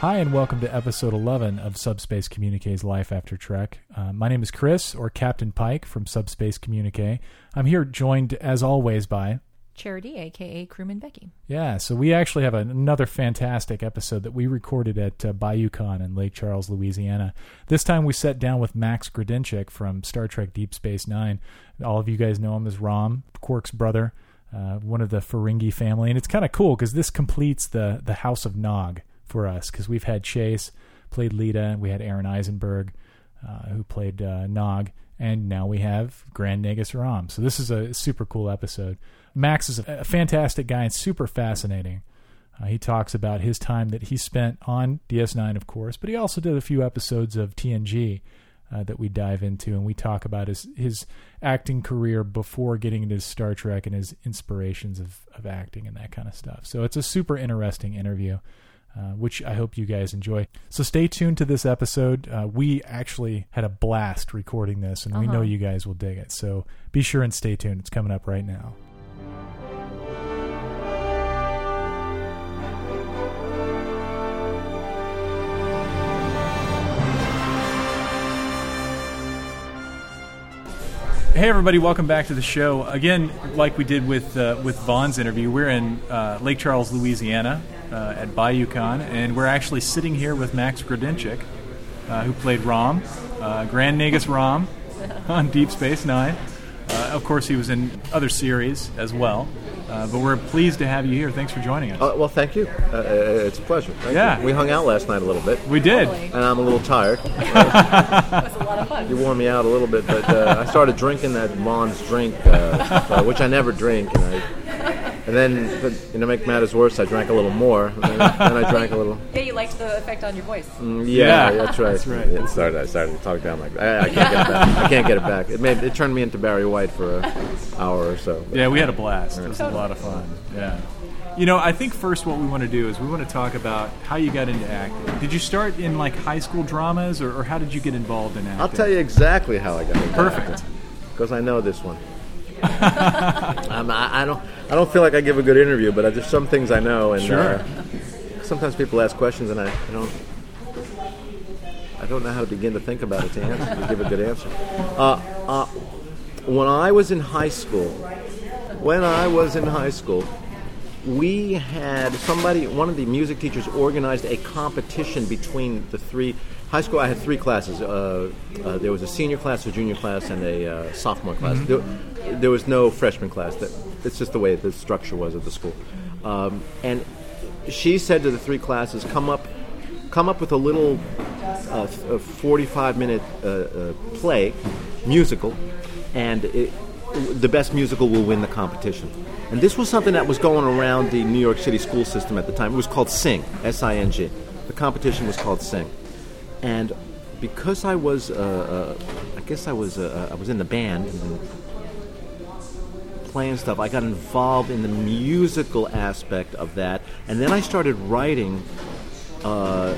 Hi, and welcome to episode 11 of Subspace Communique's Life After Trek. Uh, my name is Chris, or Captain Pike from Subspace Communique. I'm here joined, as always, by. Charity, aka Crewman Becky. Yeah, so we actually have another fantastic episode that we recorded at uh, BayouCon in Lake Charles, Louisiana. This time we sat down with Max Grodenchik from Star Trek Deep Space Nine. All of you guys know him as Rom, Quark's brother, uh, one of the Ferengi family, and it's kind of cool because this completes the the House of Nog for us because we've had Chase played Leeta, we had Aron Eisenberg uh, who played uh, Nog, and now we have Grand Nagus Rom. So this is a super cool episode. Max is a fantastic guy and super fascinating. Uh, he talks about his time that he spent on DS9, of course, but he also did a few episodes of TNG uh, that we dive into, and we talk about his his acting career before getting into Star Trek and his inspirations of of acting and that kind of stuff. So it's a super interesting interview. Uh, which I hope you guys enjoy. So stay tuned to this episode. Uh, we actually had a blast recording this, and we know Uh-huh. you guys will dig it. So be sure and stay tuned. It's coming up right now. Hey everybody, welcome back to the show. Again, like we did with uh, with Vaughn's interview, we're in uh, Lake Charles, Louisiana, uh, at BayouCon, and we're actually sitting here with Max Grodenchik, uh, who played Rom, uh, Grand Nagus Rom, on Deep Space Nine. Uh, of course, he was in other series as well. Uh, but we're pleased to have you here. Thanks for joining us. Uh, well, thank you. Uh, uh, it's a pleasure. Thank Yeah. you. We hung out last night a little bit, we did. Totally. and I'm a little tired. It was a lot of fun. You wore me out a little bit, but uh, I started drinking that Vaughn's drink, uh, uh, which I never drink, and I. And then, but, you know, to make matters worse, I drank a little more. And then, then I drank a little. Yeah, you liked the effect on your voice. Mm, Yeah, Yeah. that's right. That's right. It started. I started to talk down like I, I can't get it back. I can't get it back. It made it turned me into Barry White for an hour or so. Yeah, we had a blast. It was a lot of fun. Yeah. You know, I think first what we want to do is we want to talk about how you got into acting. Did you start in like high school dramas, or, or how did you get involved in acting? I'll tell you exactly how I got it. Perfect. because I know this one. um, I, I don't. I don't feel like I give a good interview, but I, there's some things I know, and Sure. uh, sometimes people ask questions, and I, I don't. I don't know how to begin to think about it to answer to give a good answer. Uh, uh, when I was in high school, when I was in high school, we had somebody, one of the music teachers organized a competition between the three. High school, I had three classes. Uh, uh, there was a senior class, a junior class, and a uh, sophomore class. There, there was no freshman class. That, it's just the way the structure was at the school. Um, and she said to the three classes, "Come up, come up with a little uh, 45 minute uh, uh, play, musical, and it, the best musical will win the competition. And this was something that was going around the New York City school system at the time. It was called Sing, S I N G. The competition was called Sing. And because I was, uh, uh, I guess I was, uh, I was in the band and playing stuff, I got involved in the musical aspect of that. And then I started writing uh,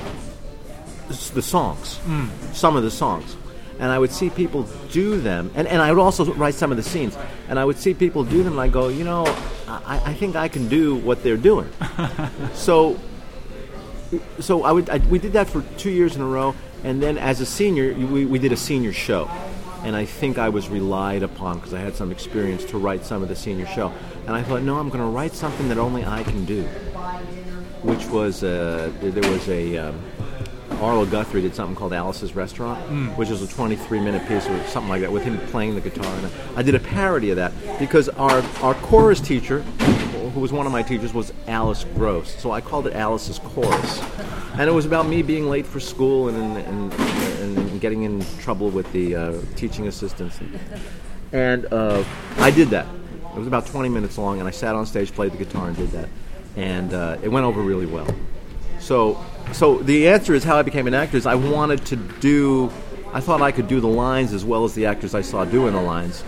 the songs, some of the songs. And I would see people do them, and, and I would also write some of the scenes. And I would see people do them, and I go, you know, I, I think I can do what they're doing. so, so I would, I, we did that for two years in a row, and then as a senior, we, we did a senior show. And I think I was relied upon because I had some experience to write some of the senior show. And I thought, no, I'm going to write something that only I can do which was uh, there was a um, Arlo Guthrie did something called Alice's Restaurant, which is a 23 minute piece or something like that with him playing the guitar. And I did a parody of that because our our chorus teacher, who was one of my teachers, was Alice Gross. So I called it Alice's Chorus, and it was about me being late for school and and, and, and getting in trouble with the uh, teaching assistants. And uh, I did that. It was about 20 minutes long, and I sat on stage, played the guitar, and did that. And uh, it went over really well. So, so the answer is how I became an actor is I wanted to do. I thought I could do the lines as well as the actors I saw doing the lines,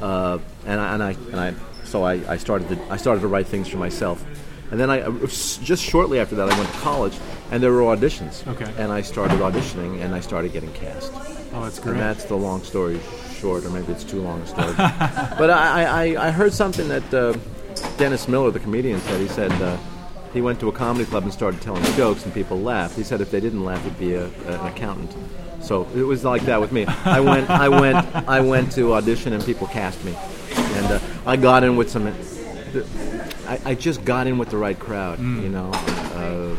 uh, and I and I and I. So I, I started to I started to write things for myself, and then I just shortly after that I went to college, and there were auditions. Okay. And I started auditioning, and I started getting cast. Oh, that's great. And that's the long story short, or maybe it's too long a story. but I, I, I heard something that uh, Dennis Miller, the comedian, said. He said, uh, he went to a comedy club and started telling jokes, and people laughed. He said if they didn't laugh, he'd be a, an accountant. So it was like that with me. I went, I went, I went to audition, and people cast me, and uh, I got in with some. I, I just got in with the right crowd, you know. Uh,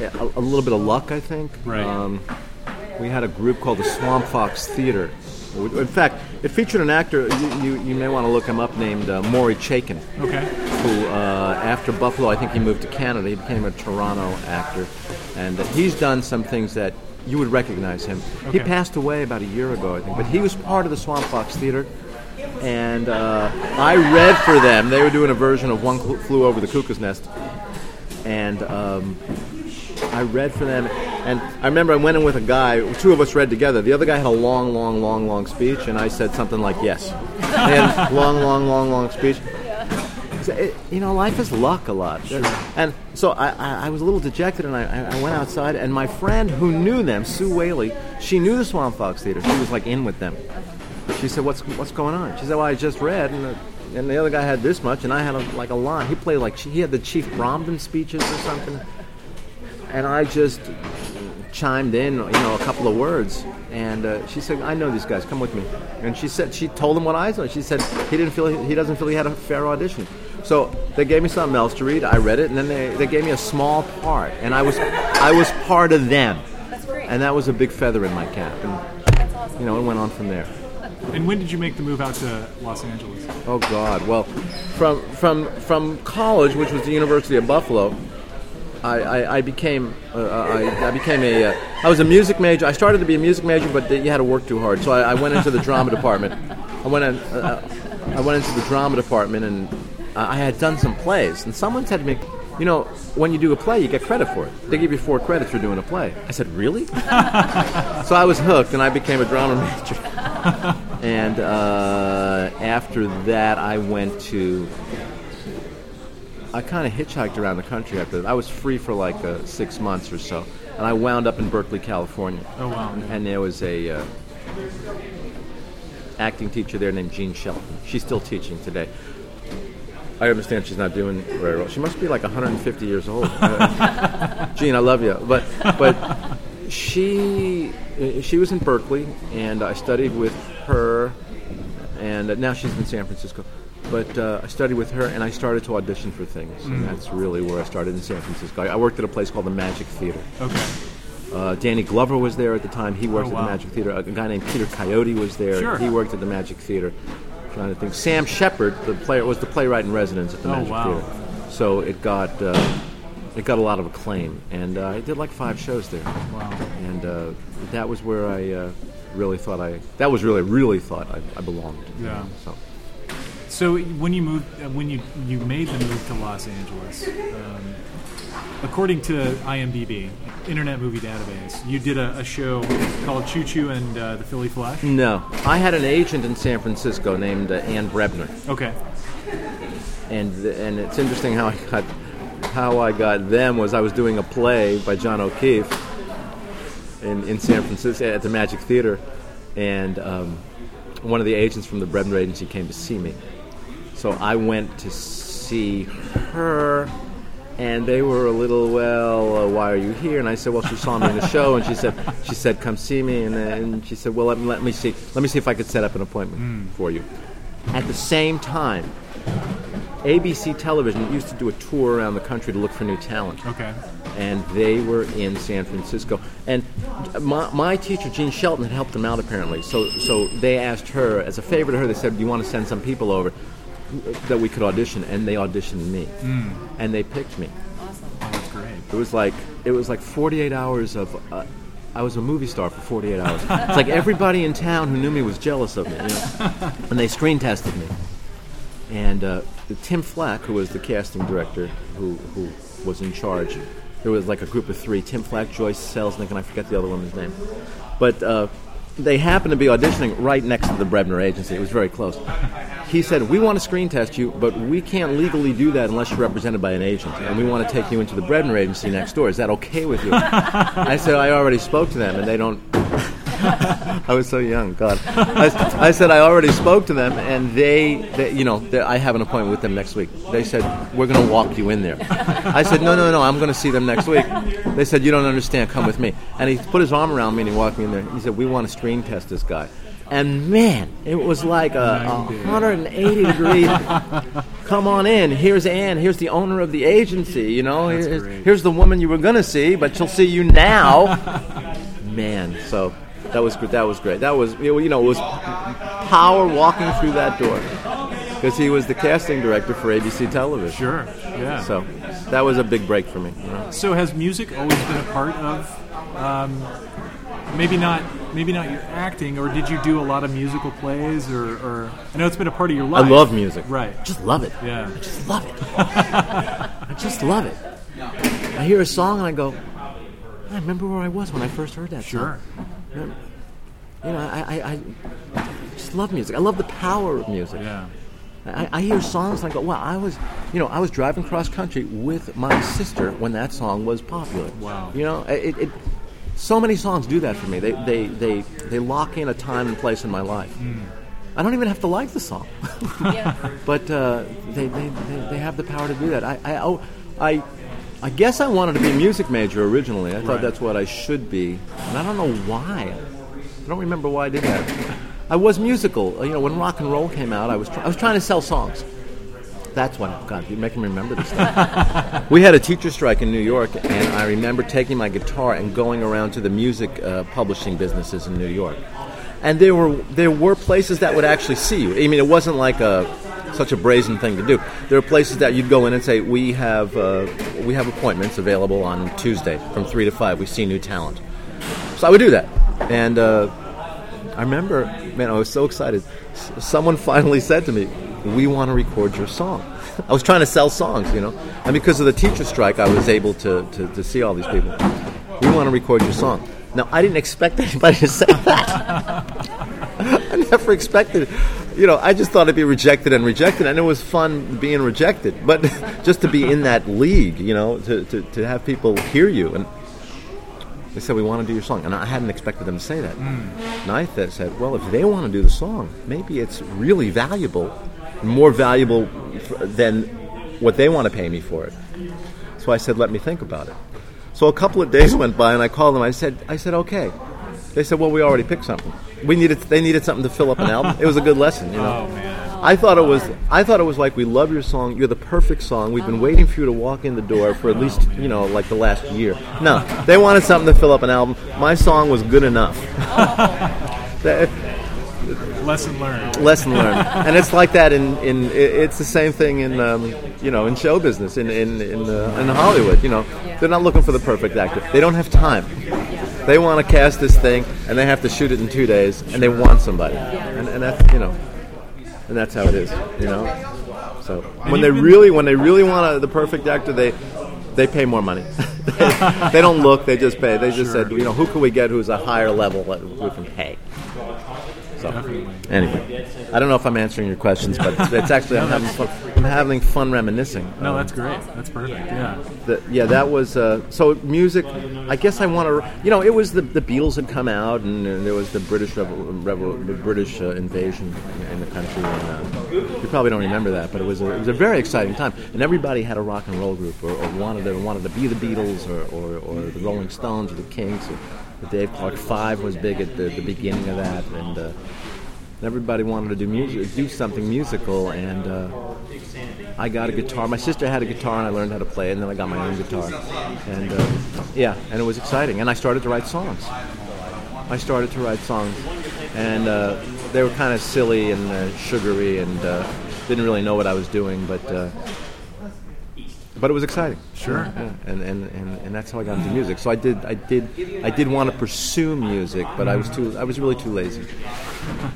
a, a little bit of luck, I think. Right. Um, we had a group called the Swamp Fox Theater. In fact, it featured an actor you, you, you may want to look him up named uh, Maury Chaykin Okay. who, uh, after Buffalo, I think he moved to Canada. He became a Toronto actor, and uh, he's done some things that you would recognize him. He passed away about a year ago, I think, but he was part of the Swamp Fox Theater, and uh, I read for them. They were doing a version of One Flew Over the Cuckoo's Nest, and um, I read for them. And I remember I went in with a guy. Two of us read together. The other guy had a long, long, long, long speech, and I said something like yes. And long, long, long, long speech. It, you know, life is luck a lot. And so I, I, I was a little dejected, and I, I went outside, and my friend who knew them, Sue Whaley, she knew the Swamp Fox Theater. She was like in with them. She said, "What's what's going on?" She said, "Well, I just read, and the, and the other guy had this much, and I had a, like a line. He played like he had the Chief Bromden speeches or something, and I just chimed in, you know, a couple of words." And uh, she said, "I know these guys. Come with me." And she said, she told him what I said. She said he didn't feel he doesn't feel he had a fair audition. So they gave me something else to read. I read it, and then they, they gave me a small part, and I was I was part of them, That's great. and that was a big feather in my cap. And That's awesome. you know, it went on from there. And when did you make the move out to Los Angeles? Oh God! Well, from from from college, which was the University of Buffalo, I, I, I became uh, I, I became a uh, I was a music major. I started to be a music major, but you had to work too hard. So I, I went into the drama department. I went in, uh, I went into the drama department, and I had done some plays. And someone said to me, "You know, when you do a play, you get credit for it. They give you four credits for doing a play." I said, "Really?" so I was hooked, and I became a drama major. and uh, after that, I went to. I kind of hitchhiked around the country after that. I was free for like uh, six months or so, and I wound up in Berkeley, California. Oh, wow. And there was a uh, acting teacher there named Jean Shelton. She's still teaching today. I understand she's not doing very well. She must be like 150 years old. Uh, Jean, I love you, but but she she was in Berkeley, and I studied with her, and now she's in San Francisco. But uh, I studied with her, and I started to audition for things, and that's really where I started in San Francisco. I, I worked at a place called the Magic Theater. Okay. Uh, Danny Glover was there at the time. He worked Oh, at the Magic Theater. A guy named Peter Coyote was there. Sure. He worked at the Magic Theater. trying to think. Sam Shepard, the player, was the playwright in residence at the Oh, Magic wow. Theater. So it got uh, it got a lot of acclaim, and uh, I did like five shows there. Wow. And uh, that was where I uh, really thought I. That was really really thought I, I belonged. Yeah. So So when you moved, uh, when you you made the move to Los Angeles, um, according to IMDb, Internet Movie Database, you did a, a show called Chu Chu and uh, the Philly Flash. no, I had an agent in San Francisco named uh, Ann Brebner. Okay. and and it's interesting how I got how I got them was I was doing a play by John O'Keefe in, in San Francisco at the Magic Theater, and um, one of the agents from the Brebner agency came to see me. So I went to see her, and they were a little well. Uh, why are you here? And I said, well, she saw me in the show, and she said, she said, come see me, and then she said, well, let me, let me see, let me see if I could set up an appointment for you. At the same time, ABC Television used to do a tour around the country to look for new talent, Okay. and they were in San Francisco. And my, my teacher, Jean Shelton, had helped them out apparently. So, so they asked her, as a favor to her, they said, "Do you want to send some people over that we could audition?" And they auditioned me, and they picked me. Awesome. Oh, that's great. It was like it was like 48 hours of. Uh, I was a movie star for 48 hours. It's like everybody in town who knew me was jealous of me, you know? and they screen tested me. And uh, Tim Flack, who was the casting director, who who was in charge, there was like a group of three: Tim Flack, Joyce Selznick, and I forget the other woman's name. But uh, they happened to be auditioning right next to the Brebner agency. It was very close. He said, "We want to screen test you, but we can't legally do that unless you're represented by an agent, and we want to take you into the Brebner agency next door. Is that okay with you?" I said, "I already spoke to them, and they don't." I was so young. God, I, I said I already spoke to them, and they, they you know, they, I have an appointment with them next week. They said we're going to walk you in there. I said no, no, no, I'm going to see them next week. They said you don't understand. Come with me. And he put his arm around me and he walked me in there. He said we want to screen test this guy. And man, it was like a, a 180 degree. Come on in. Here's Ann. Here's the owner of the agency. You know, here's, here's the woman you were going to see, but she'll see you now. man, so that was. That was great. That was you know it was power walking through that door because he was the casting director for ABC Television. Sure. Yeah. So that was a big break for me. know. So has music always been a part of, um, maybe not, maybe not your acting, or did you do a lot of musical plays, or, or I know it's been a part of your life. I love music. Right. Just love it. Yeah. I just love it. I just love it. I hear a song and I go, I remember where I was when I first heard that Sure. song. You know, I, I, I just love music. I love the power of music. Yeah. I, I hear songs and I go, wow, I was, you know, I was driving cross country with my sister when that song was popular. Wow. You know, it, it so many songs do that for me. They, they, they, they lock in a time and place in my life. I don't even have to like the song, Yeah. but uh, they, they, they, they have the power to do that. I, I, oh, I, I guess I wanted to be a music major originally. I thought that's what I should be, and I don't know why. I don't remember why I did that. I was musical. You know, when rock and roll came out, I was try- I was trying to sell songs. That's what. God, you're making me remember this stuff. we had a teacher strike in New York, and I remember taking my guitar and going around to the music uh, publishing businesses in New York. And there were there were places that would actually see you. I mean, it wasn't like a such a brazen thing to do. There are places that you'd go in and say, "We have uh, we have appointments available on Tuesday from three to five. We see new talent." So I would do that, and uh, I remember, man, I was so excited. S- someone finally said to me, "We want to record your song." I was trying to sell songs, you know, and because of the teacher strike, I was able to, to, to see all these people. We want to record your song. Now, I didn't expect anybody to say that. I never expected, you know, I just thought I'd be rejected and rejected, and it was fun being rejected. But just to be in that league, you know, to, to, to have people hear you and they said we want to do your song, and I hadn't expected them to say that. And I th- said, well, if they want to do the song, maybe it's really valuable, more valuable f- than what they want to pay me for it. So I said, let me think about it. So a couple of days went by, and I called them. I said, I said, okay. They said, well, we already picked something. We needed, they needed something to fill up an album. It was a good lesson, you know. Oh man. I thought it was. I thought it was like we love your song. You're the perfect song. We've been waiting for you to walk in the door for at least you know like the last year. No, they wanted something to fill up an album. My song was good enough. That- Lesson learned. lesson learned, and it's like that in in. It's the same thing in um, you know in show business in in in, uh, in Hollywood. You know, they're not looking for the perfect actor. They don't have time. They want to cast this thing, and they have to shoot it in two days, and they want somebody, and, and that's you know, and that's how it is, you know. So when they really when they really want a, the perfect actor, they they pay more money. they don't look; they just pay. They just said, you know, who can we get who's a higher level that we can pay. So anyway, I don't know if I'm answering your questions, but it's, it's actually I'm having fun. I'm having fun reminiscing. No, Um, that's great. That's perfect. Yeah. the, yeah, that was uh, so music. I guess I want to. You know, it was the the Beatles had come out, and, uh, there was the British revol- revol- the British uh, invasion in the country. And, uh, you probably don't remember that, but it was a, it was a very exciting time, and everybody had a rock and roll group, or, or wanted to wanted to be the Beatles, or, or, or the Rolling Stones, or the Kinks. Or the Dave Clark Five was big at the, the beginning of that, and. Uh, everybody wanted to do music, do something musical, and uh, I got a guitar. My sister had a guitar, and I learned how to play and then I got my own guitar, and uh, yeah, and it was exciting. And I started to write songs. I started to write songs, and uh, they were kind of silly and uh, sugary, and uh, didn't really know what I was doing, but. But it was exciting. Sure. Yeah, and, and, and, and that's how I got into music. So I did I did I did want to pursue music, but I was too I was really too lazy.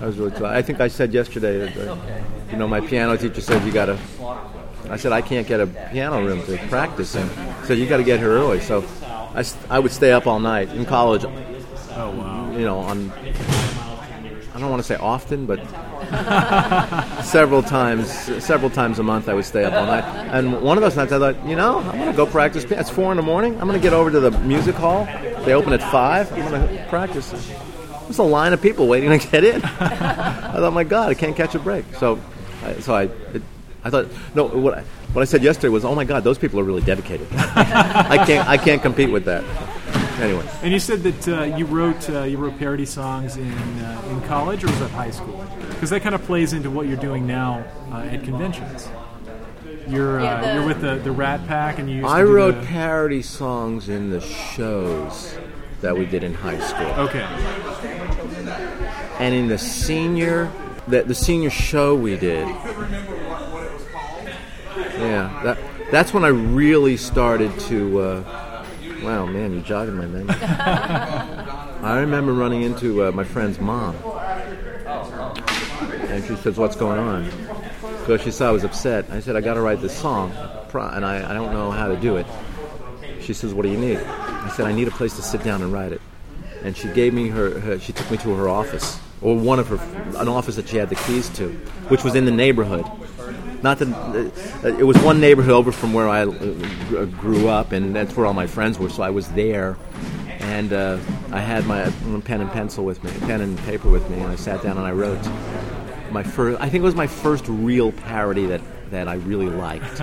I was really too. I think I said yesterday that uh, you know my piano teacher said you got to. I said I can't get a piano room to practice in. Said you got to get here early. So I, I would stay up all night in college. Oh wow. You know on. I don't want to say often, but several times, several times a month, I would stay up all night. And one of those nights, I thought, you know, I'm going to go practice. It's four in the morning. I'm going to get over to the music hall. They open at five. I'm going to practice. There's a line of people waiting to get in. I thought, my God, I can't catch a break. So, I, so I, it, I thought, no, what I, what I said yesterday was, oh my God, those people are really dedicated. I can't, I can't compete with that. Anyway, And you said that uh, you wrote uh, you wrote parody songs in uh, in college or was that high school? Because that kind of plays into what you're doing now uh, at conventions. You're uh, Yeah, the- you're with the, the Rat Pack, and you. Used I to wrote the- parody songs in the shows that we did in high school. Okay. and in the senior the, the senior show we did yeah that that's when i really started to uh, wow man you're jogging my memory. I remember running into uh, my friend's mom. And she says what's going on? Because she saw i was upset. I said i got to write this song and I, I don't know how to do it. She says what do you need? I said i need a place to sit down and write it. And she gave me her, her she took me to her office or one of her an office that she had the keys to which was in the neighborhood not that uh, it was one neighborhood over from where I uh, grew up, and that's where all my friends were. So I was there, and uh, I had my pen and pencil with me, pen and paper with me, and I sat down and I wrote my first. I think it was my first real parody that that I really liked.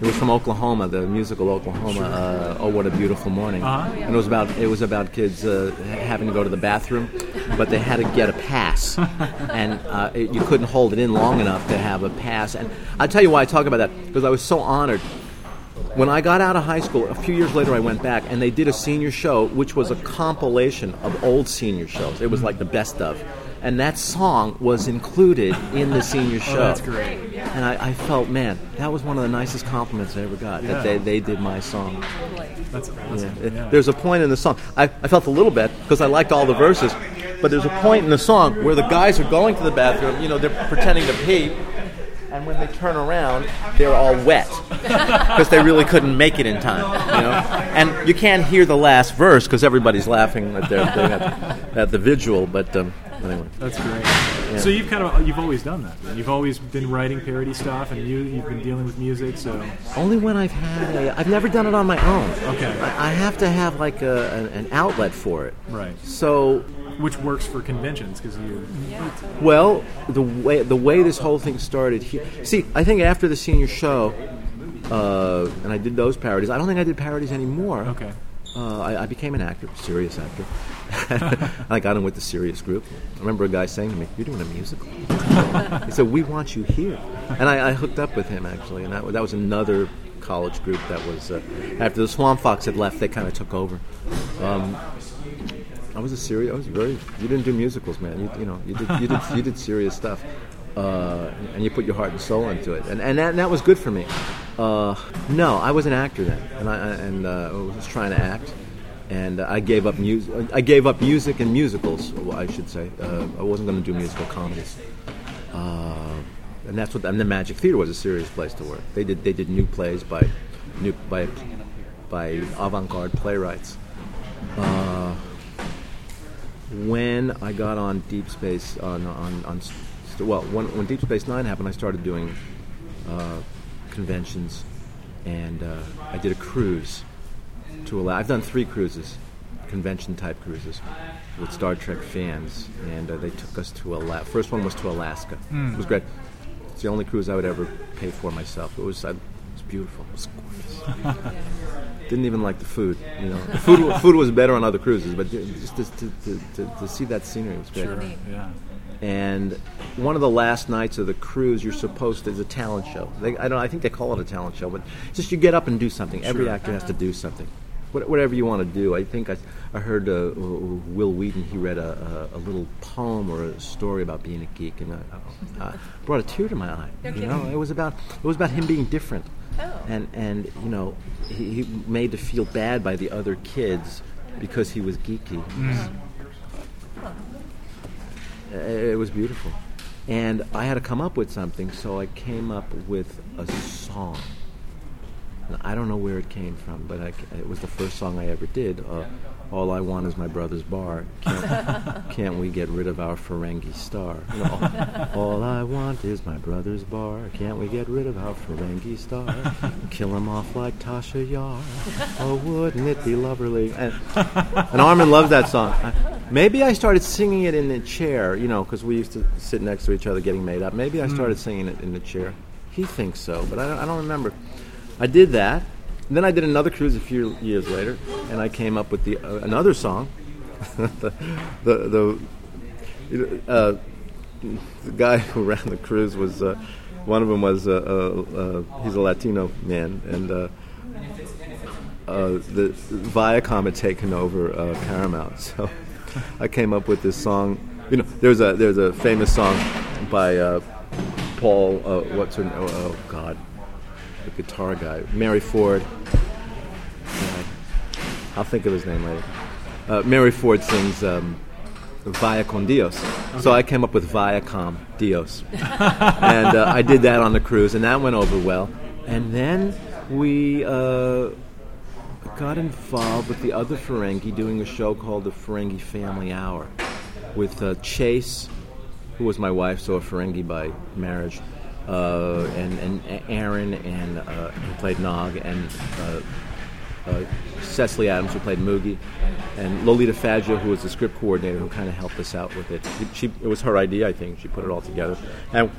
It was from Oklahoma, the musical Oklahoma. Uh, oh, what a beautiful morning! Uh-huh. And it was about it was about kids uh, having to go to the bathroom, but they had to get a pass, and uh, it, you couldn't hold it in long enough to have a pass. And I'll tell you why I talk about that because I was so honored. When I got out of high school, a few years later, I went back and they did a senior show, which was a compilation of old senior shows. It was like the best of. And that song was included in the senior show. that's great. And I, I felt, man, that was one of the nicest compliments I ever got, Yeah. that they, they did my song. That's Yeah. awesome. It- Yeah. There's a point in the song. I, I felt a little bit because I liked all the verses, but there's a point in the song where the guys are going to the bathroom. You know, they're pretending to pee, and when they turn around, they're all wet because they really couldn't make it in time. You know, and you can't hear the last verse because everybody's laughing at, their, at, at the visual. But um, anyway, That's great. So you've kind of you've always done that. then. You've always been writing parody stuff, and you you've been dealing with music. So only when I've had a, I've never done it on my own. Okay. I, I have to have like a, an, an outlet for it. right, So which works for conventions because you Well, the way the way this whole thing started here. See, I think after the senior show, uh, and I did those parodies. I don't think I did parodies anymore. okay. Uh, I, I became an actor, serious actor. I got in with the serious group. I remember a guy saying to me, "You're doing a musical." he said, "We want you here," and I, I hooked up with him actually, and that, that was another college group that was uh, after the Swamp Fox had left, they kind of took over. Um, I was a serious. I was very. You didn't do musicals, man. You, you know, you did. You did. You did serious stuff, uh, and you put your heart and soul into it, and and that, and that was good for me. Uh, no, I was an actor then, and I and uh, was trying to act, and uh, I gave up music. I gave up music and musicals. I should say. Uh, I wasn't going to do musical comedies. Uh, and that's what. And the Magic Theater was a serious place to work. They did. They did new plays by, new by, by avant-garde playwrights when I got on Deep Space on on, on well when, when Deep Space Nine happened, I started doing uh, conventions, and uh, I did a cruise to Alaska. I've done three cruises, convention type cruises, with Star Trek fans, and uh, they took us to Alaska. First one was to Alaska. It was great. It's the only cruise I would ever pay for myself. It was I, it was beautiful. It was gorgeous. Didn't even like the food. You know, the food food was better on other cruises, but just to, to, to, to, see that scenery was great. Sure. Yeah. And one of the last nights of the cruise, you're supposed to. It's a talent show. They, I don't. I think they call it a talent show, but just you get up and do something. Every Sure. actor has to do something. Whatever you want to do. I think I, I heard uh, Wil Wheaton. He read a, a, a little poem or a story about being a geek, and I, uh, brought a tear to my eye. You know, it was about it was about him being different, Oh. and and you know, he, he made to feel bad by the other kids because he was geeky. Uh, It was beautiful. And I had to come up with something, so I came up with a song. And I don't know where it came from, but I, it was the first song I ever did. Uh, All I want is my brother's bar. Can't, can't we get rid of our Ferengi star? You know, all I want is my brother's bar. Can't we get rid of our Ferengi star? Kill him off like Tasha Yar. Oh, wouldn't it be lovely? And, and Armin loves that song. I- Maybe I started singing it in the chair, you know, because we used to sit next to each other getting made up. Maybe I hmm. started singing it in the chair. He thinks so, but I don't, I don't remember. I did that. And then I did another cruise a few years later, and I came up with the uh, another song. the the, the uh, the guy who ran the cruise was uh, one of them was uh, uh, uh, he's a Latino man, and the Viacom had taken over Paramount, so I came up with this song. You know, there's a there's a famous song by Paul. What's her? Oh, oh God, guitar guy, Mary Ford. I'll think of his name later. Uh, Mary Ford sings um, Via con Dios. So I came up with Viacom Dios. and uh, I did that on the cruise, and that went over well. And then we uh, got involved with the other Ferengi doing a show called the Ferengi Family Hour with uh, Chase, who was my wife, so a Ferengi by marriage, uh, and, and Aron, and uh, who played Nog, and uh, uh, Cecily Adams, who played Moogie, and Lolita Fatjo, who was the script coordinator, who kind of helped us out with it. She, it was her idea, I think. She put it all together, and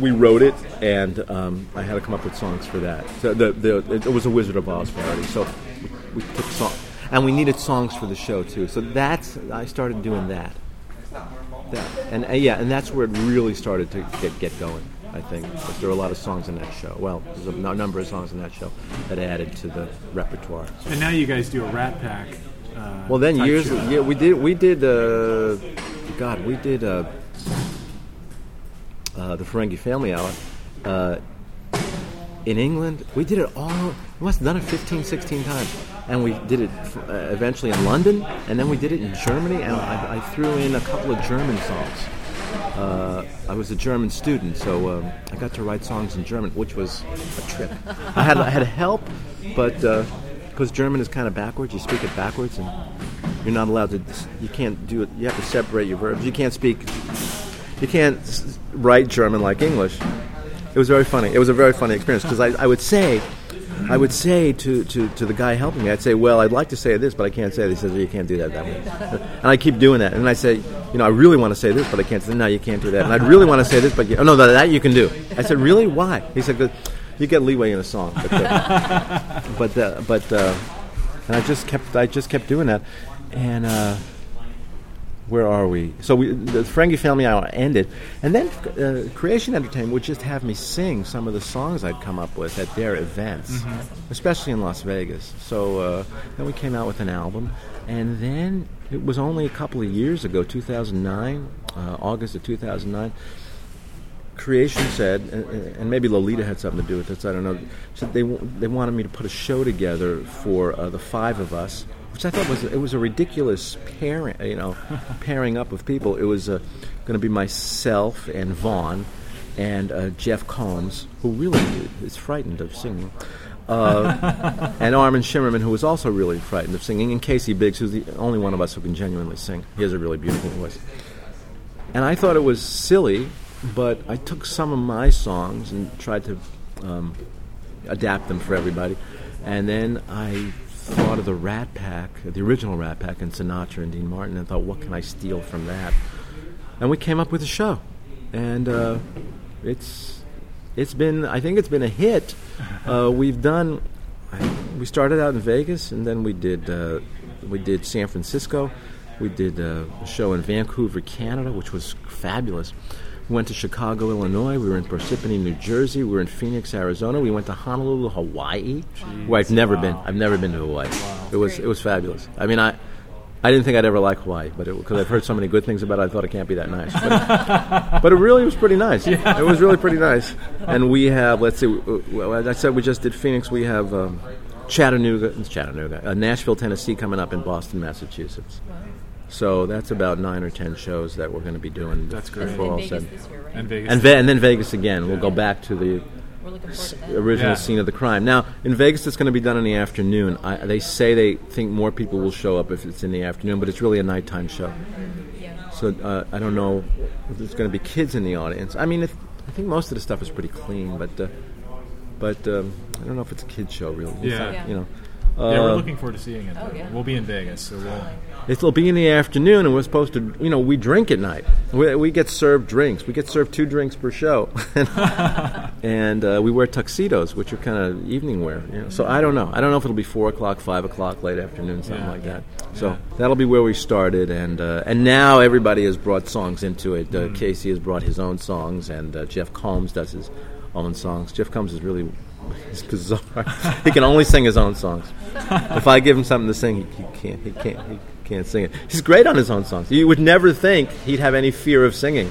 we wrote it, and um, I had to come up with songs for that. So the, the, it was a Wizard of Oz parody, so we, we took song, and we needed songs for the show too. So that's I started doing that. That. And uh, yeah, and that's where it really started to get get going. I think there were a lot of songs in that show. Well, there's a number of songs in that show that added to the repertoire. And now you guys do a Rat Pack. Uh, Well, then years, show. yeah, we did, we did, uh, God, we did uh, uh, the Ferengi Family Hour uh, in England. We did it all. We must have done it 15, 16 times, and we did it uh, eventually in London, and then we did it in Germany. And I, I threw in a couple of German songs. Uh, I was a German student, so um, I got to write songs in German, which was a trip. I had I had help, but because German is kind of backwards, you speak it backwards, and you're not allowed to. You can't do it. You have to separate your verbs. You can't speak. You can't write German like English. It was very funny. It was a very funny experience because I, I would say, I would say to, to, to the guy helping me, I'd say, well, I'd like to say this, but I can't say it. He says, well, you can't do that that way. and I keep doing that. And I say, you know, I really want to say this, but I can't say, no, you can't do that. And I'd really want to say this, but you, oh, no, that, that you can do. I said, really? Why? He said, you get leeway in a song. But, uh, but, uh, but uh, and I just kept, I just kept doing that. And, uh, where are we? So we, the Ferengi Family Hour ended, and then uh, Creation Entertainment would just have me sing some of the songs I'd come up with at their events, especially in Las Vegas. So uh, then we came out with an album, and then it was only a couple of years ago, 2009, uh, August of 2009. Creation said, and, and maybe Lolita had something to do with this. I don't know. Said they w- they wanted me to put a show together for uh, the five of us, which I thought was it was a ridiculous pairing. You know, pairing up of people. It was uh, going to be myself and Vaughn and uh, Jeff Combs, who really is frightened of singing. Uh, and Armin Shimerman, who was also really frightened of singing, and Casey Biggs, who's the only one of us who can genuinely sing. He has a really beautiful voice. And I thought it was silly, but I took some of my songs and tried to um, adapt them for everybody. And then I thought of the Rat Pack, the original Rat Pack, and Sinatra and Dean Martin, and thought, what can I steal from that? And we came up with a show, and uh, it's it's been I think it's been a hit. Uh, we've done. We started out in Vegas, and then we did uh, we did San Francisco. We did uh, a show in Vancouver, Canada, which was fabulous. We went to Chicago, Illinois. We were in Parsippany, New Jersey. We were in Phoenix, Arizona. We went to Honolulu, Hawaii, where I've never been. I've never been to Hawaii. It was it was fabulous. I mean, I I didn't think I'd ever like Hawaii, but because I've heard so many good things about it, I thought it can't be that nice. But, but it really was pretty nice. It was really pretty nice. And we have, let's see, well, as I said, we just did Phoenix. We have um, Chattanooga, it's Chattanooga, uh, Nashville, Tennessee, coming up in Boston, Massachusetts. So that's about nine or ten shows that we're going to be doing. That's great. before all Vegas said. this year, right? And Vegas. And, Ve- and then Vegas again. We'll go back to the We're looking forward to original Yeah. scene of the crime. Now, in Vegas, it's going to be done in the afternoon. I, they say they think more people will show up if it's in the afternoon, but it's really a nighttime show. So uh, I don't know if there's going to be kids in the audience. I mean, if, I think most of the stuff is pretty clean, but uh, but um, I don't know if it's a kids show really. Yeah. not, Yeah. you know. Yeah, we're Uh, looking forward to seeing it. Oh, yeah. We'll be in Vegas, so we'll. It'll be in the afternoon, and we're supposed to, you know, we drink at night. We, we get served drinks. We get served two drinks per show, and uh, we wear tuxedos, which are kind of evening wear. You know? So I don't know. I don't know if it'll be four o'clock, five o'clock, late afternoon, something Yeah. like that. So that'll be where we started, and uh, and now everybody has brought songs into it. Uh, Casey has brought his own songs, and uh, Jeff Combs does his own songs. Jeff Combs is really. He's bizarre. he can only sing his own songs. if I give him something to sing, he, he can't. He can't. He can't sing it. He's great on his own songs. You would never think he'd have any fear of singing.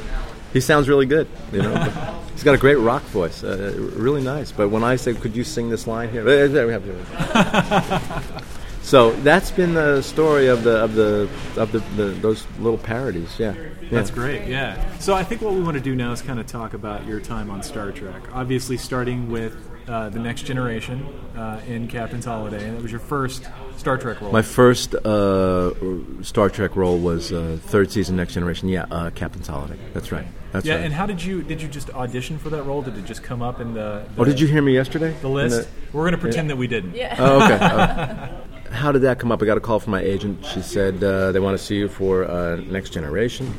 He sounds really good. You know. He's got a great rock voice. Uh, really nice. But when I say, "Could you sing this line here?" There we have to- so that's been the story of the of the of the, the those little parodies. Yeah. yeah. That's great, yeah. So I think what we want to do now is kind of talk about your time on Star Trek. Obviously, starting with uh, the Next Generation uh, in Captain's Holiday, and that was your first Star Trek role. My first uh, Star Trek role was uh, third season, Next Generation. Yeah, uh, Captain's Holiday. That's right. That's yeah, right. and how did you did you just audition for that role? Did it just come up in the? the oh, did you hear me yesterday? the In list? We're going to pretend that we didn't. Yeah. Oh, okay. Oh. How did that come up? I got a call from my agent. She said uh, they want to see you for uh, Next Generation,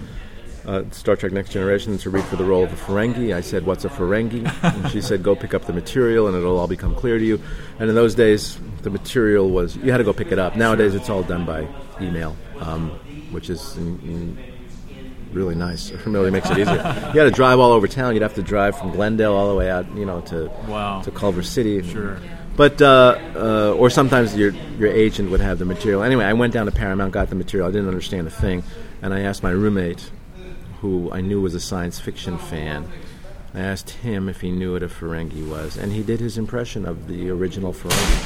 uh, Star Trek Next Generation, to read for the role of a Ferengi. I said, "What's a Ferengi?" And she said, "Go pick up the material, and it'll all become clear to you." And in those days, the material was you had to go pick it up. Nowadays, it's all done by email, um, which is. In, in, Really nice. It really makes it easier. You had to drive all over town. You'd have to drive from Glendale all the way out, you know, to Wow. to Culver City. Sure. But uh, uh, or sometimes your your agent would have the material. Anyway, I went down to Paramount, got the material. I didn't understand a thing, and I asked my roommate, who I knew was a science fiction fan. I asked him if he knew what a Ferengi was, and he did his impression of the original Ferengi.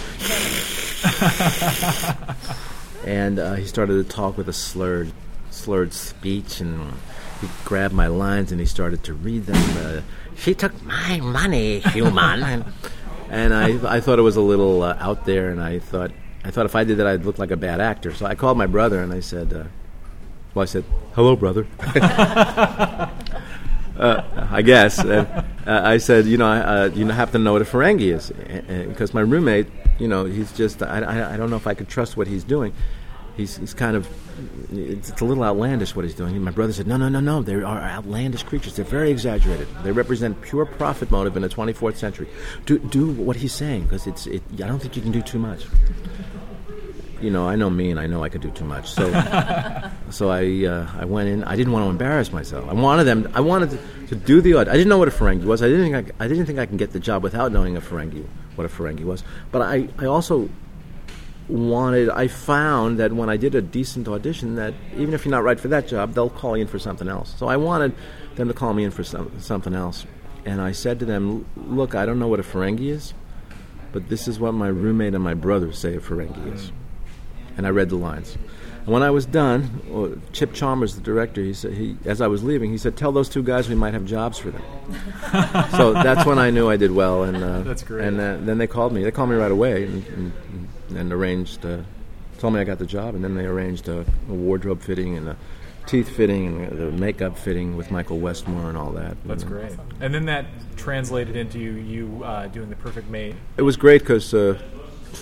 and uh, he started to talk with a slurred, slurred speech, and he grabbed my lines and he started to read them. Uh, she took my money, human. and, and I, I thought it was a little uh, out there, and I thought, I thought if I did that, I'd look like a bad actor. So I called my brother and I said, uh, well, I said, hello, brother. uh, I guess. And, uh, I said, you know, uh, you happen to know what a Ferengi is, because my roommate, you know, he's just, I, I, I don't know if I could trust what he's doing. He's, he's kind of, it's, it's a little outlandish what he's doing. My brother said, no, no, no, no, they are outlandish creatures. They're very exaggerated. They represent pure profit motive in the 24th century. Do, do what he's saying, because it's, it, I don't think you can do too much. You know, I know me, and I know I could do too much. So, so I, uh, I went in. I didn't want to embarrass myself. I wanted them. I wanted to, to do the aud. I didn't know what a Ferengi was. I didn't think I, I didn't think I can get the job without knowing a Ferengi, what a Ferengi was. But I, I also wanted. I found that when I did a decent audition, that even if you're not right for that job, they'll call you in for something else. So I wanted them to call me in for some, something else. And I said to them, "Look, I don't know what a Ferengi is, but this is what my roommate and my brother say a Ferengi is." And I read the lines. And when I was done, well, Chip Chalmers, the director, he said, he, as I was leaving, he said, "Tell those two guys we might have jobs for them." so that's when I knew I did well, and uh, That's great. And uh, then they called me. They called me right away and, and, and arranged, uh, told me I got the job, and then they arranged a, a wardrobe fitting and a teeth fitting and the makeup fitting with Michael Westmore and all that. That's And, uh, great. And then that translated into you, you uh, doing the perfect mate. It was great because uh,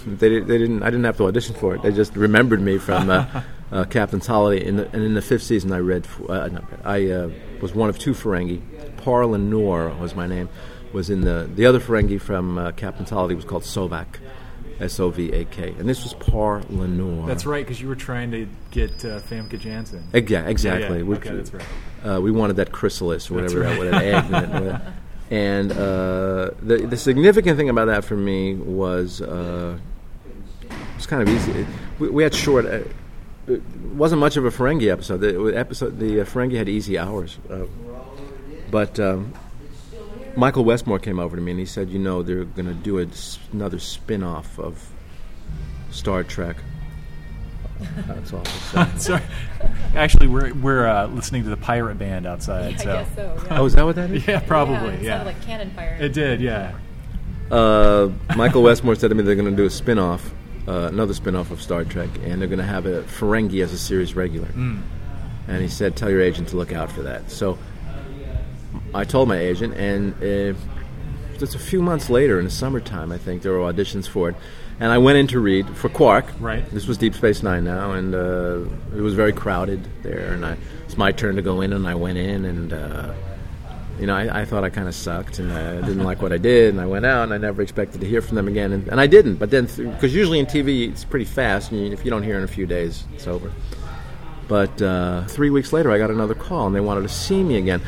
they, they didn't. I didn't have to audition for it. They just remembered me from uh, uh, Captain's Holiday. In the, and in the fifth season, I read. Uh, read, I uh, was one of two Ferengi. Par Lenor was my name. Was in the the other Ferengi from uh, Captain's Holiday was called Sovak, S O V A K, and this was Par Lenor. That's right, because you were trying to get uh, Famke Janssen. Yeah, exactly. Yeah, We- okay, that's right. Uh, we wanted that chrysalis or whatever right. that egg in it. And uh, the the significant thing about that for me was uh, was kind of easy. We, we had short. Uh, it wasn't much of a Ferengi episode. The episode the uh, Ferengi had easy hours, uh, but um, Michael Westmore came over to me and he said, "You know, they're going to do a another spin off of Star Trek." That's all. I'll. Sorry. Actually, we're we're uh, listening to the pirate band outside. I so guess so. Yeah. oh, is that what that is? yeah, probably. it Yeah, like cannon fire. it did. Yeah, uh, Michael Westmore said to me they're going to do a spin-off, uh, another spin-off of Star Trek, and they're going to have a Ferengi as a series regular. And he said, "Tell your agent to look out for that." So I told my agent, and just a few months later, in the summertime, I think there were auditions for it, and I went in to read for Quark. Right. This was Deep Space Nine now, and uh, it was very crowded there, and I, it's my turn to go in, and I went in, and. Uh, you know, I, I thought I kind of sucked and I didn't like what I did, and I went out and I never expected to hear from them again, and, and I didn't. But then, because usually in TV it's pretty fast, and if you don't hear in a few days, it's over. But uh, three weeks later, I got another call, and they wanted to see me again.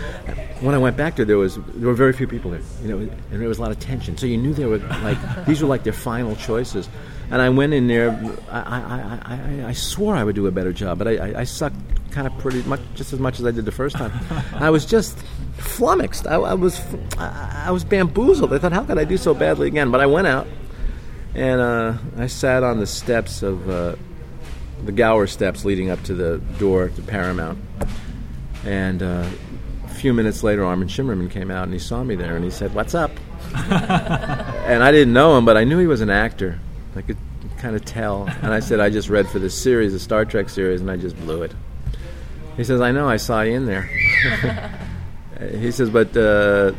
When I went back there, there was there were very few people there, you know, and there was a lot of tension. So you knew they were like these were like their final choices. And I went in there. I, I, I, I, swore I would do a better job, but I, I, I sucked kind of pretty much, just as much as I did the first time. I was just flummoxed. I, I was I, I was bamboozled. I thought, how could I do so badly again? But I went out, and uh, I sat on the steps of. Uh, the Gower steps leading up to the door to Paramount. And uh, a few minutes later, Armin Shimerman came out and he saw me there and he said, What's up? and I didn't know him, but I knew he was an actor. I could kind of tell. And I said, I just read for this series, the Star Trek series, and I just blew it. He says, I know, I saw you in there. he says, But uh,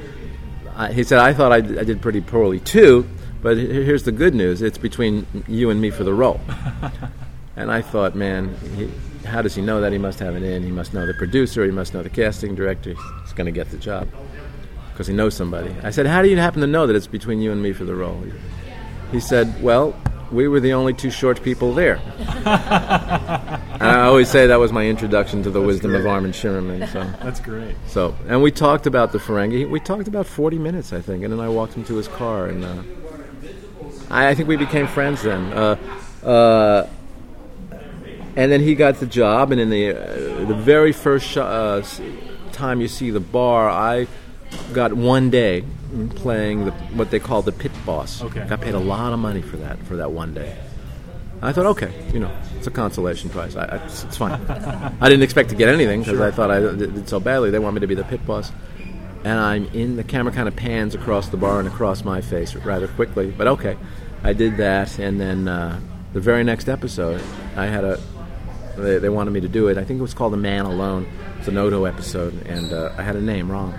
I, he said, I thought I, I did pretty poorly too, but he- here's the good news it's between you and me for the role. And I thought, man, he, how does he know that? He must have it in. He must know the producer. He must know the casting director. He's going to get the job because he knows somebody. I said, how do you happen to know that it's between you and me for the role? He said, well, we were the only two short people there. and I always say that was my introduction to the wisdom of Armin Shimerman. So. That's great. So, and we talked about the Ferengi. We talked about 40 minutes, I think, and then I walked him to his car, and uh, I, I think we became friends then. Uh, uh, and then he got the job, and in the uh, the very first sh- uh, time you see the bar, I got one day playing the, what they call the pit boss. Okay. Got paid a lot of money for that for that one day. I thought, okay, you know, it's a consolation prize. I, I, it's, it's fine. I didn't expect to get anything because I thought I did did so badly. They want me to be the pit boss, and I'm in. The camera kind of pans across the bar and across my face rather quickly. But okay, I did that, and then uh, the very next episode, I had a. They, they wanted me to do it. I think it was called "The Man Alone." It's an Odo episode, and uh, I had a name wrong,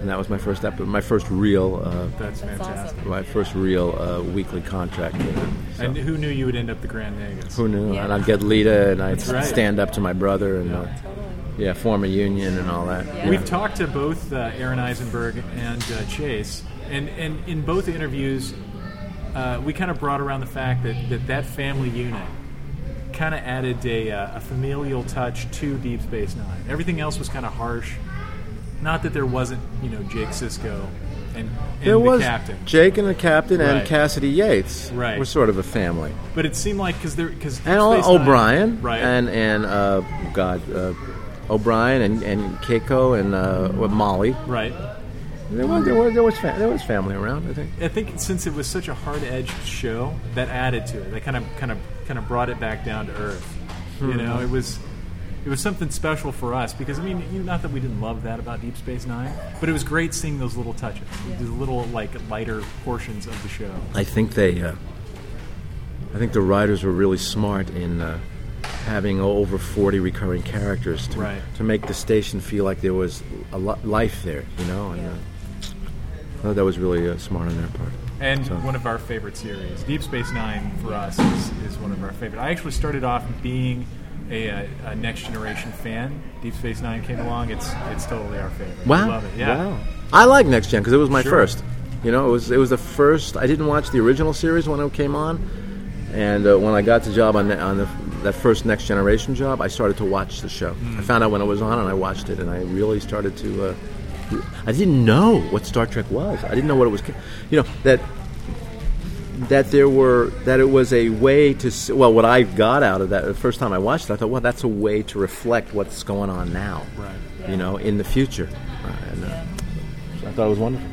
and that was my first epi- my first real. Uh, That's fantastic. my first real uh, weekly contract. with. So- And who knew you would end up the Grand Nagus? who knew? Yeah. And I'd get Leeta, and I'd right. stand up to my brother, and uh, yeah, form a union and all that. Yeah. We've talked to both uh, Aron Eisenberg and uh, Chase, and, and in both interviews, uh, we kind of brought around the fact that that, that family unit kind of added a, uh, a familial touch to Deep Space Nine. Everything else was kind of harsh. Not that there wasn't, you know, Jake Sisko and, and There the was captain, Jake and the captain Right. and Cassidy Yates Right. were sort of a family, but it seemed like because there because and O'Brien right? and and uh, God uh, O'Brien and, and Keiko and uh, Molly. right. There was there was there was, fa- there was family around. I think. I think since it was such a hard-edged show, that added to it. That kind of, kind of, kind of brought it back down to earth. You know, it was, it was something special for us because I mean, you, not that we didn't love that about Deep Space Nine, but it was great seeing those little touches, these little like lighter portions of the show. I think they. Uh, I think the writers were really smart in uh, having over forty recurring characters to Right. to make the station feel like there was a lo- life there. You know, and uh, I thought that was really uh, smart on their part. And So- one of our favorite series, Deep Space Nine, for us is, is one of our favorite. I actually started off being a, a, a Next Generation fan. Deep Space Nine came along. It's it's totally our favorite. We Wow! love it. Yeah. Wow! I like Next Gen because it was my Sure. first. You know, it was it was the first. I didn't watch the original series when it came on, and uh, when I got the job on the, on the, that first Next Generation job, I started to watch the show. Hmm. I found out when it was on, and I watched it, and I really started to. Uh, I didn't know what Star Trek was. I didn't know what it was. You know that that there were that it was a way to well what I got out of that the first time I watched it I thought well that's a way to reflect what's going on now Right. you know in the future and uh, so I thought it was wonderful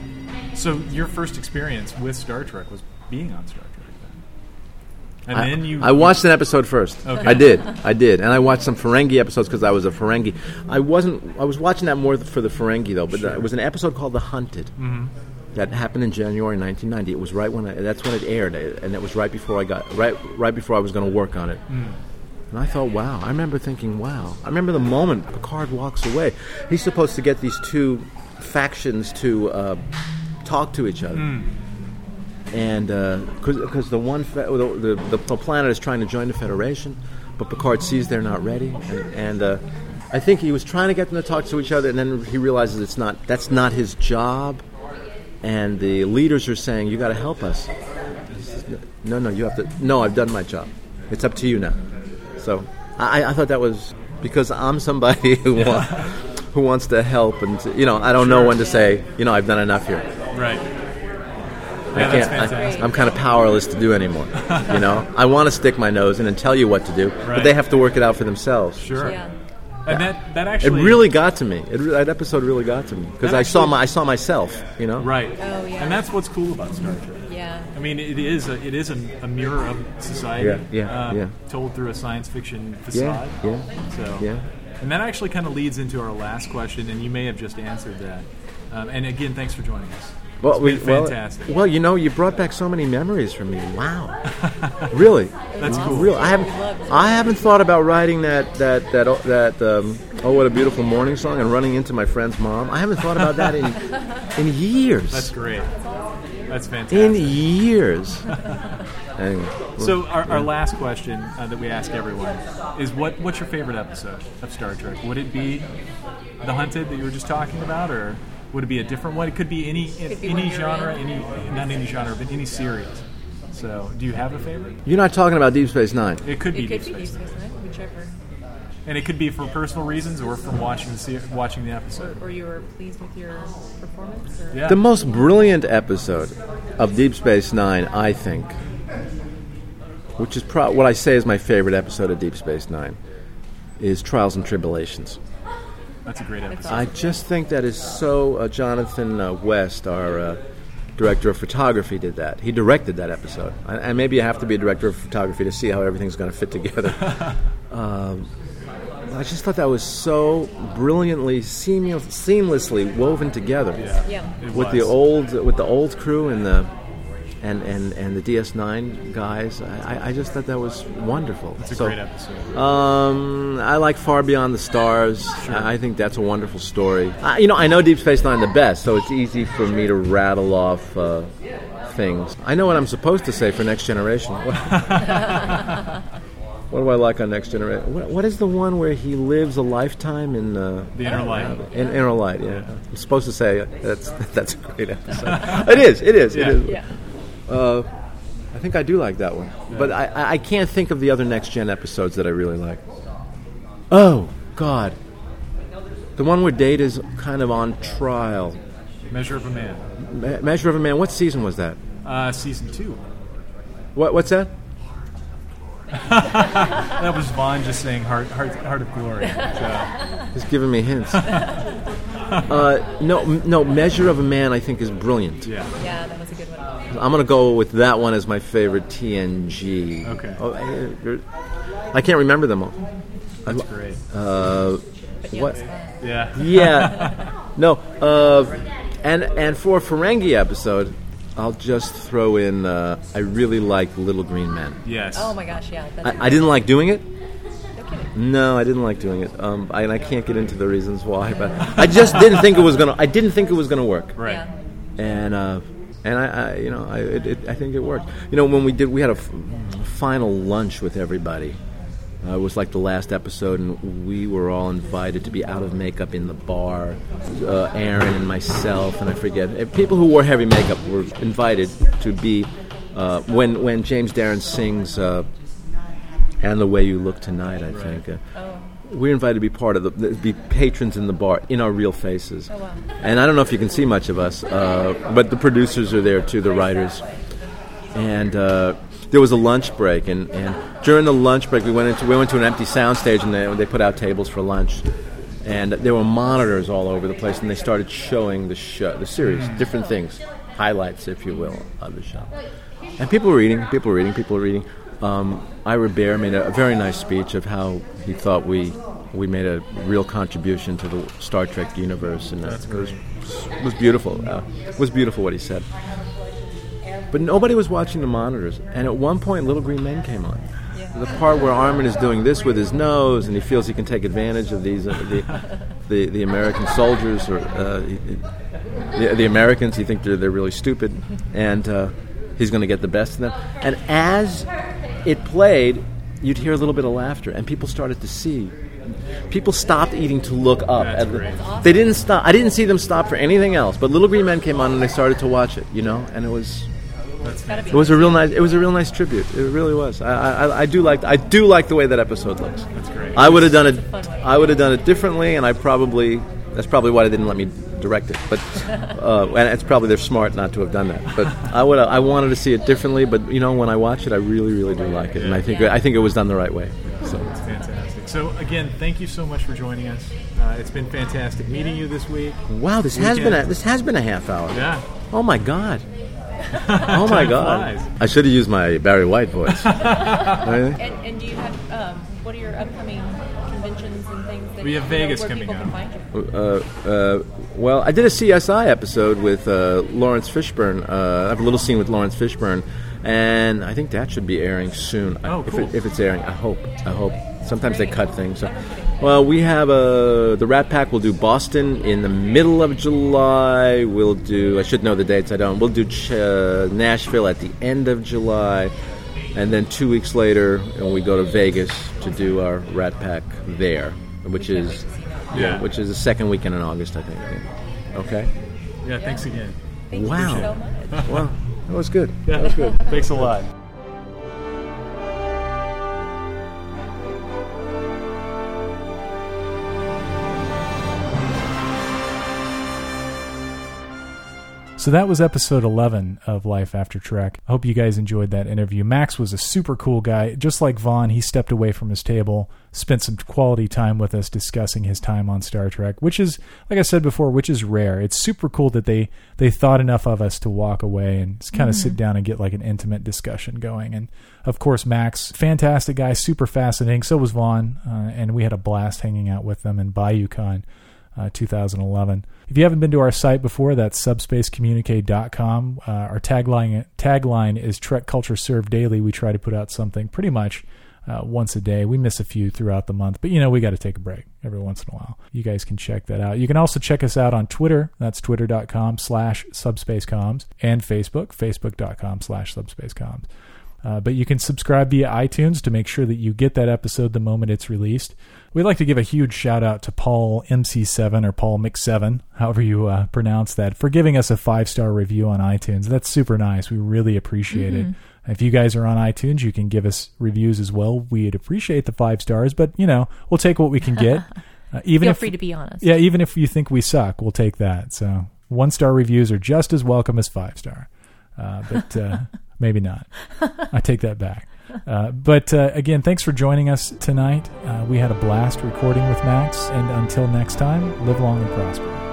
So your first experience with Star Trek was being on Star Trek, and I, then you. I watched an episode first Okay. I did I did and I watched some Ferengi episodes because I was a Ferengi I wasn't I was watching that more for the Ferengi though but Sure. it was an episode called The Hunted mm-hmm. That happened in January 1990. It was right when I, that's when it aired, eh, and it was right before I got right right before I was going to work on it. Mm. And I thought, wow. I remember thinking, wow. I remember the moment Picard walks away. He's supposed to get these two factions to uh, talk to each other. Mm. And because the one fe- the, the, the planet is trying to join the Federation, but Picard sees they're not ready, and, and uh, I think he was trying to get them to talk to each other, and then he realizes it's not that's not his job, and the leaders are saying, "You got to help us." No, no, you have to. No, I've done my job. It's up to you now. So I, I thought that was because I'm somebody who wa- who wants to help, and you know, I don't know when to say, you know, I've done enough here. Right. I Yeah, that's can't. fantastic. I, I'm kind of powerless to do anymore. you know, I want to stick my nose in and tell you what to do, Right. but they have to work it out for themselves. Sure. Yeah. And that that It really got to me. It, that episode really got to me because I saw my I saw myself. You know, right. Oh, yeah. And that's what's cool about Star Trek. Yeah. I mean, it is a, it is a, a mirror of society, Yeah, yeah, um, yeah. told through a science fiction Yeah, facade. yeah, So, yeah. and that actually kind of leads into our last question, and you may have just answered that. Um, and again, thanks for joining us. Well, we, well, fantastic. well, you know, you brought back so many memories for me. Wow, really? That's cool. Real. I haven't. I haven't thought about writing that that that oh, that. Um, oh, what a beautiful morning song and running into my friend's mom. I haven't thought about that in in years. That's great. That's fantastic. in years. anyway, So our, our last question uh, that we ask everyone is what what's your favorite episode of Star Trek? Would it be The Hunted that you were just talking about, or would it be a different one? It could be any Could be any genre, in. any not any genre, but any series. So, do you have a favorite? you're not talking about Deep Space Nine. It could be It could Deep be Space Deep Nine. Space Nine, whichever. and it could be for personal reasons or from watching the se- watching the episode. Or you were pleased with your performance? Or? Yeah. The most brilliant episode of Deep Space Nine, I think, which is pro- what I say is my favorite episode of Deep Space Nine, is Trials and Tribulations. That's a great episode. I just think that is so. Uh, Jonathan uh, West, our uh, director of photography, did that. He directed that episode, and, and maybe you have to be a director of photography to see how everything's going to fit together. um, I just thought that was so brilliantly, seam- seamlessly woven together yeah. Yeah. With the old with the old crew and the and and, and the DS9 guys. I, I just thought that was wonderful. It's a So, great episode. um, I like Far Beyond the Stars. I I think that's a wonderful story. I, you know, I know Deep Space Nine the best, so it's easy for me to rattle off uh, things. I know what I'm supposed to say for Next Generation. What, what do I like on Next Generation? What, what is the one where he lives a lifetime in uh, The Inner Light. in Inner Light? Yeah, I'm supposed to say uh, that's that's a great episode. it is. It is. Yeah. It is. Yeah. Uh, I think I do like that one, but I, I- I can't think of the other next gen episodes that I really like. Oh God, the one where Data's kind of on trial. Measure of a Man. Me- Measure of a Man. What season was that? Uh, season two. What What's that? That was Vaughn just saying "Heart, heart, heart of Glory." So, He's giving me hints. uh, no, no. Measure of a Man, I think, is brilliant. yeah. Yeah, that was a good one. I'm gonna go with that one as my favorite TNG. Okay. Oh, I- I can't remember them all. That's great. Uh, yeah, what? Yeah. Yeah. no. Uh, and and for a Ferengi episode, I'll just throw in. Uh, I really like Little Green Men. Yes. Oh my gosh, yeah. I, I didn't like doing it. No I didn't like doing it. Um, I, and I can't get into the reasons why, but I just didn't think it was gonna. I didn't think it was gonna work. Right. Yeah. and uh, and I, I you know I it, it, I think it worked. You know when we did we had a f- final lunch with everybody. Uh, it was like the last episode, and we were all invited to be out of makeup in the bar. Uh, Aron and myself, and I forget uh, people who wore heavy makeup were invited to be uh, when when James Darren sings uh, "And the Way You Look Tonight." I think. Uh, Oh. we're invited to be part of the, be patrons in the bar in our real faces. Oh, wow. And I don't know if you can see much of us, uh, but the producers are there too, the writers. And uh, there was a lunch break, and, and during the lunch break, we went into we went to an empty soundstage, and they, they put out tables for lunch. And there were monitors all over the place, and they started showing the show, the series, different things, highlights, if you will, of the show. And people were eating, people were eating, people were eating. Um, Ira Behr made a, a very nice speech of how he thought we we made a real contribution to the Star Trek universe, and uh, it was was beautiful. Uh, it was beautiful what he said. But nobody was watching the monitors, and at one point, Little Green Men came on. The part where Armin is doing this with his nose, and he feels he can take advantage of these uh, the, the the American soldiers or uh, the, the Americans. He thinks they're they're really stupid, and uh, he's going to get the best of them. And as it played, you'd hear a little bit of laughter, and people started to see. People stopped eating to look up. That's at the- great. They didn't stop. I didn't see them stop for anything else. But Little Green Men came on, and they started to watch it. You know, and it was Gotta be it was a real nice. It was a real nice tribute. It really was. I, I, I do like. I do like the way that episode looks. That's great. I would have done it. I would have done it differently, and I probably. That's probably why they didn't let me direct it. But uh, and it's probably they're smart not to have done that. But I would. I wanted to see it differently. But you know, when I watch it, I really, really do like it, and I think Yeah. I think it was done the right way. So Fantastic. So again, thank you so much for joining us. Uh, it's been fantastic meeting you this week. wow, this has been a this has been a half hour. Yeah. Oh my god. Oh my god. flies. I should have used my Barry White voice. And, and do you have um, what are your upcoming conventions and things? That We have you know, Vegas coming up. Can find you? uh, uh, well, I did a CSI episode with uh, Laurence Fishburne. Uh, I have a little scene with Laurence Fishburne, and I think that should be airing soon. Oh, if, cool. it, if it's airing, I hope. I hope. Sometimes they cut things. So. Well, we have a the Rat Pack will do Boston in the middle of July. We'll do. I should know the dates. I don't. We'll do Ch- uh, Nashville at the end of July, and then two weeks later, uh, we go to Vegas to do our Rat Pack there, which is to see that. Yeah. which is the second weekend in August, I think. Yeah. Okay. Yeah. Thanks again. Thank Wow. you so much. Well, that was good. Yeah, that was good. Thanks a lot. So that was episode 11 of Life After Trek. I hope you guys enjoyed that interview. Max was a super cool guy. Just like Vaughn, he stepped away from his table, spent some quality time with us discussing his time on Star Trek, which is, like I said before, which is rare. It's super cool that they, they thought enough of us to walk away and kind of sit down and get like an intimate discussion going. And of course, Max, fantastic guy, super fascinating. So was Vaughn. Uh, and we had a blast hanging out with them in BayouCon uh, 2011. If you haven't been to our site before, that's subspacecommunique.com. Uh, our tagline tagline is Trek Culture Served Daily. We try to put out something pretty much uh, once a day. We miss a few throughout the month, but you know we got to take a break every once in a while. You guys can check that out. You can also check us out on Twitter. That's twitter.com slash subspacecoms and Facebook, facebook.com slash subspacecoms. Uh, but you can subscribe via iTunes to make sure that you get that episode the moment it's released. We'd like to give a huge shout out to Paul MC7 or Paul Mix7, however you uh, pronounce that, for giving us a five star review on iTunes. That's super nice. We really appreciate it. If you guys are on iTunes, you can give us reviews as well. We'd appreciate the five stars, but you know we'll take what we can get. Uh, even Feel if free to be honest. yeah, even if you think we suck, we'll take that. So one star reviews are just as welcome as five star, uh, but uh, maybe not. I take that back. Uh, but uh, again, thanks for joining us tonight. Uh, we had a blast recording with Max, and until next time, live long and prosper.